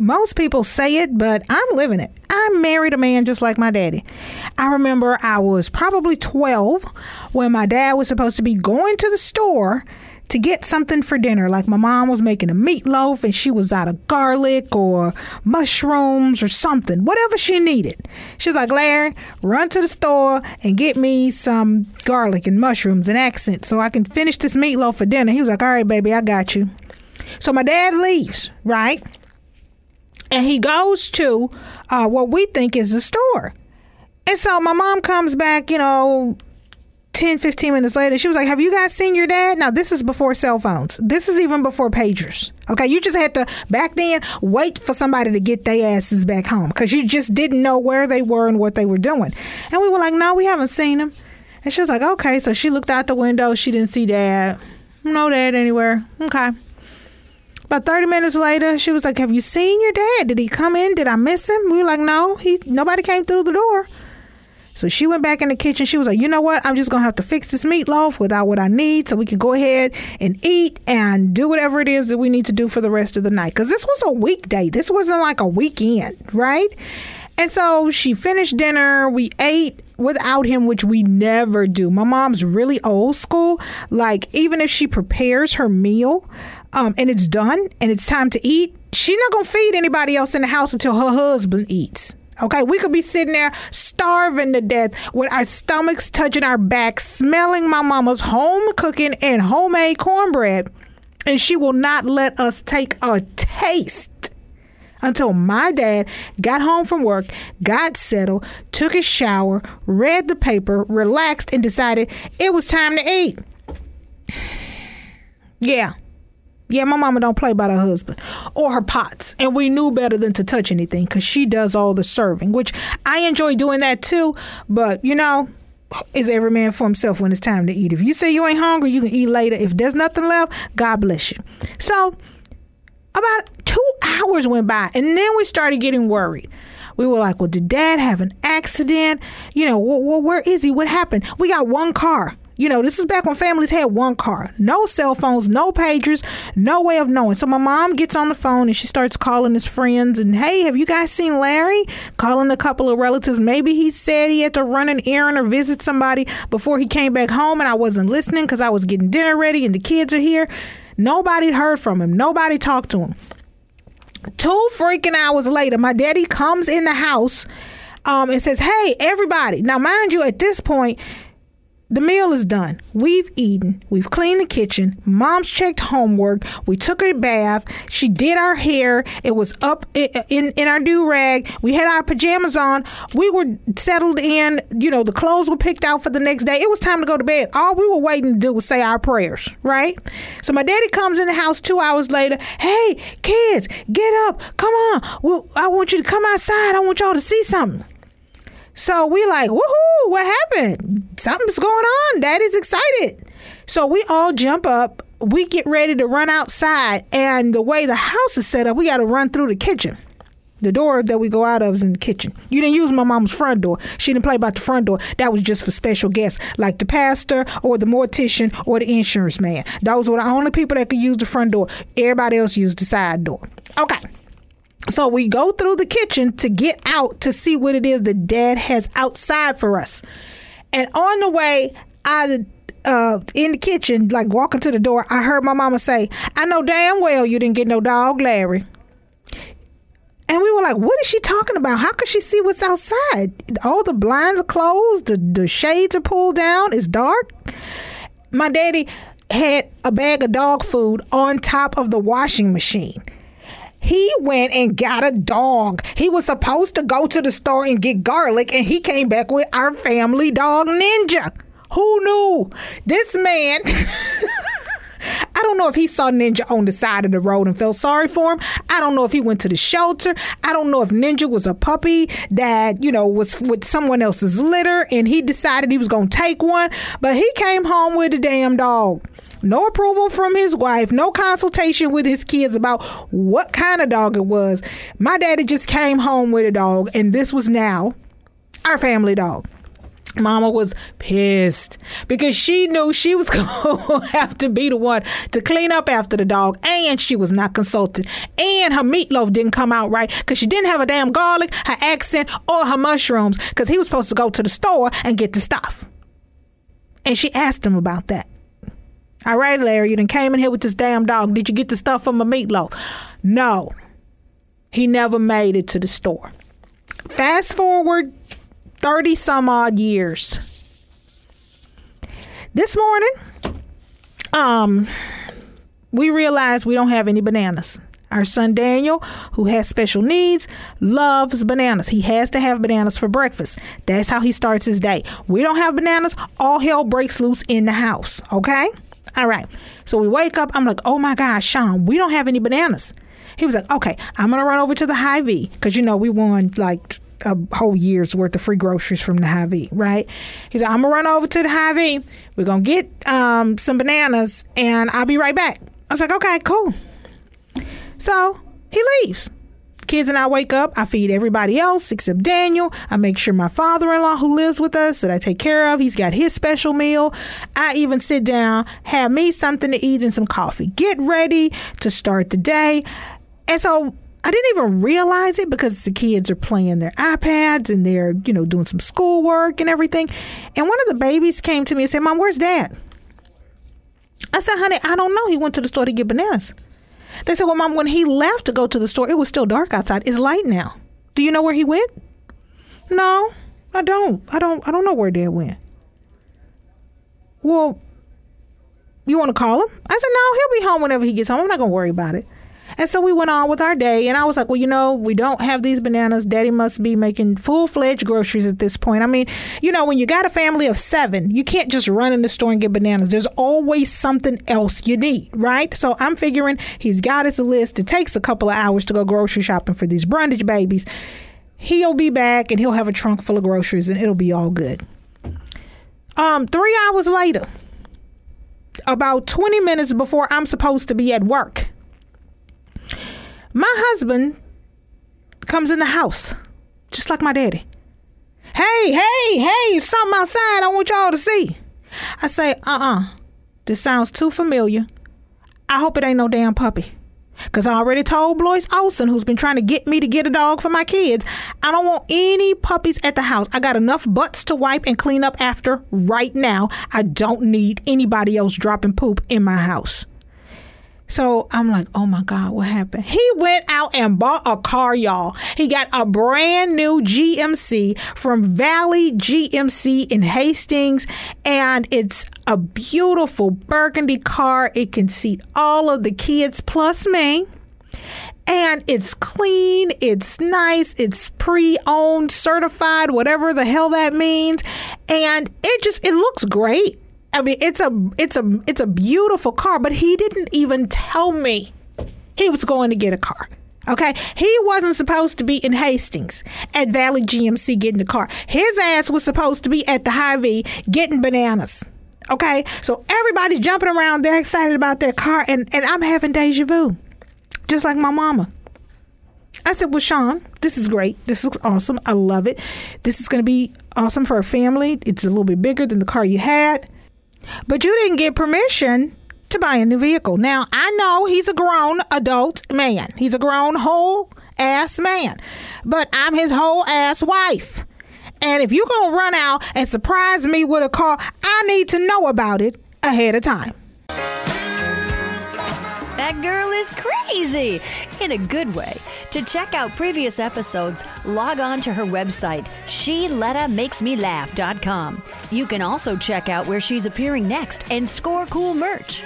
Most people say it, but I'm living it. I married a man just like my daddy. I remember I was probably 12 when my dad was supposed to be going to the store to get something for dinner. Like my mom was making a meatloaf and she was out of garlic or mushrooms or something, whatever she needed. She's like, Larry, run to the store and get me some garlic and mushrooms and accent so I can finish this meatloaf for dinner. He was like, All right, baby, I got you. So my dad leaves, right? And he goes to uh, what we think is the store. And so my mom comes back, you know, 10, 15 minutes later. She was like, Have you guys seen your dad? Now, this is before cell phones. This is even before pagers. Okay. You just had to, back then, wait for somebody to get their asses back home because you just didn't know where they were and what they were doing. And we were like, No, we haven't seen him. And she was like, Okay. So she looked out the window. She didn't see dad. No dad anywhere. Okay. About 30 minutes later, she was like, Have you seen your dad? Did he come in? Did I miss him? We were like, No, he nobody came through the door. So she went back in the kitchen. She was like, You know what? I'm just to have to fix this meatloaf without what I need so we can go ahead and eat and do whatever it is that we need to do for the rest of the night. Because this was a weekday. This wasn't like a weekend, right? And so she finished dinner. We ate without him, which we never do. My mom's really old school. Like, even if she prepares her meal, um, and it's done and it's time to eat, she's not gonna feed anybody else in the house until her husband eats. Okay, we could be sitting there starving to death with our stomachs touching our backs, smelling my mama's home cooking and homemade cornbread, and she will not let us take a taste until my dad got home from work, got settled, took a shower, read the paper, relaxed, and decided it was time to eat. yeah, yeah, my mama don't play by her husband or her pots. And we knew better than to touch anything because she does all the serving, which I enjoy doing that too. But, you know, is every man for himself when it's time to eat. If you say you ain't hungry, you can eat later. If there's nothing left, God bless you. So, about two hours went by, and then we started getting worried. We were like, well, did dad have an accident? You know, wh- wh- where is he? What happened? We got one car. You know, this is back when families had one car, no cell phones, no pagers, no way of knowing. So my mom gets on the phone and she starts calling his friends and, hey, have you guys seen Larry? Calling a couple of relatives. Maybe he said he had to run an errand or visit somebody before he came back home and I wasn't listening because I was getting dinner ready and the kids are here. Nobody heard from him. Nobody talked to him. Two freaking hours later, my daddy comes in the house um, and says, Hey, everybody. Now, mind you, at this point, the meal is done. We've eaten. We've cleaned the kitchen. Mom's checked homework. We took a bath. She did our hair. It was up in in our do rag. We had our pajamas on. We were settled in. You know, the clothes were picked out for the next day. It was time to go to bed. All we were waiting to do was say our prayers, right? So my daddy comes in the house two hours later. Hey, kids, get up. Come on. Well, I want you to come outside. I want y'all to see something. So we like, woohoo, what happened? Something's going on. Daddy's excited. So we all jump up. We get ready to run outside. And the way the house is set up, we got to run through the kitchen. The door that we go out of is in the kitchen. You didn't use my mom's front door. She didn't play about the front door. That was just for special guests, like the pastor or the mortician or the insurance man. Those were the only people that could use the front door. Everybody else used the side door. Okay. So we go through the kitchen to get out to see what it is that dad has outside for us. And on the way out uh, in the kitchen, like walking to the door, I heard my mama say, I know damn well you didn't get no dog, Larry. And we were like, what is she talking about? How could she see what's outside? All the blinds are closed, the, the shades are pulled down, it's dark. My daddy had a bag of dog food on top of the washing machine. He went and got a dog. He was supposed to go to the store and get garlic, and he came back with our family dog, Ninja. Who knew? This man. I don't know if he saw Ninja on the side of the road and felt sorry for him. I don't know if he went to the shelter. I don't know if Ninja was a puppy that, you know, was with someone else's litter and he decided he was going to take one. But he came home with a damn dog. No approval from his wife, no consultation with his kids about what kind of dog it was. My daddy just came home with a dog, and this was now our family dog. Mama was pissed because she knew she was going to have to be the one to clean up after the dog, and she was not consulted. And her meatloaf didn't come out right because she didn't have a damn garlic, her accent, or her mushrooms because he was supposed to go to the store and get the stuff. And she asked him about that. All right, Larry, you done came in here with this damn dog. Did you get the stuff from a meatloaf? No. He never made it to the store. Fast forward 30 some odd years. This morning, um, we realized we don't have any bananas. Our son Daniel, who has special needs, loves bananas. He has to have bananas for breakfast. That's how he starts his day. We don't have bananas, all hell breaks loose in the house, okay? All right. So we wake up. I'm like, oh my gosh, Sean, we don't have any bananas. He was like, okay, I'm going to run over to the Hy-Vee because, you know, we won like a whole year's worth of free groceries from the Hy-Vee, right? He said, I'm gonna run over to the Hy-Vee. We're gonna get um, some bananas, and I'll be right back. I was like, okay, cool. So he leaves. Kids and I wake up. I feed everybody else except Daniel. I make sure my father-in-law, who lives with us, that I take care of, he's got his special meal. I even sit down, have me something to eat and some coffee. Get ready to start the day. And so I didn't even realize it because the kids are playing their iPads and they're, you know, doing some schoolwork and everything. And one of the babies came to me and said, Mom, where's dad? I said, honey, I don't know. He went to the store to get bananas. They said, Well, Mom, when he left to go to the store, it was still dark outside. It's light now. Do you know where he went? No, I don't. I don't I don't know where dad went. Well, you want to call him? I said, No, he'll be home whenever he gets home. I'm not gonna worry about it. And so we went on with our day, and I was like, well, you know, we don't have these bananas. Daddy must be making full fledged groceries at this point. I mean, you know, when you got a family of seven, you can't just run in the store and get bananas. There's always something else you need, right? So I'm figuring he's got his list. It takes a couple of hours to go grocery shopping for these Brundage babies. He'll be back and he'll have a trunk full of groceries and it'll be all good. Um, three hours later, about 20 minutes before I'm supposed to be at work, my husband comes in the house, just like my daddy. Hey, hey, hey, something outside I want y'all to see. I say, uh uh this sounds too familiar. I hope it ain't no damn puppy. Because I already told Blois Olson, who's been trying to get me to get a dog for my kids, I don't want any puppies at the house. I got enough butts to wipe and clean up after right now. I don't need anybody else dropping poop in my house. So I'm like, oh my God, what happened? He went out and bought a car, y'all. He got a brand new GMC from Valley GMC in Hastings, and it's a beautiful burgundy car. It can seat all of the kids plus me. And it's clean, it's nice, it's pre owned, certified, whatever the hell that means. And it just, it looks great. I mean, it's a it's a it's a beautiful car, but he didn't even tell me he was going to get a car. Okay, he wasn't supposed to be in Hastings at Valley GMC getting the car. His ass was supposed to be at the Hy-Vee getting bananas. Okay, so everybody's jumping around. They're excited about their car, and and I'm having deja vu, just like my mama. I said, Well, Sean, this is great. This looks awesome. I love it. This is going to be awesome for a family. It's a little bit bigger than the car you had. But you didn't get permission to buy a new vehicle. Now, I know he's a grown adult man, he's a grown whole ass man, but I'm his whole ass wife. And if you're going to run out and surprise me with a car, I need to know about it ahead of time. That girl is crazy in a good way. To check out previous episodes, log on to her website, SheLettaMakesMeLaugh.com. You can also check out where she's appearing next and score cool merch.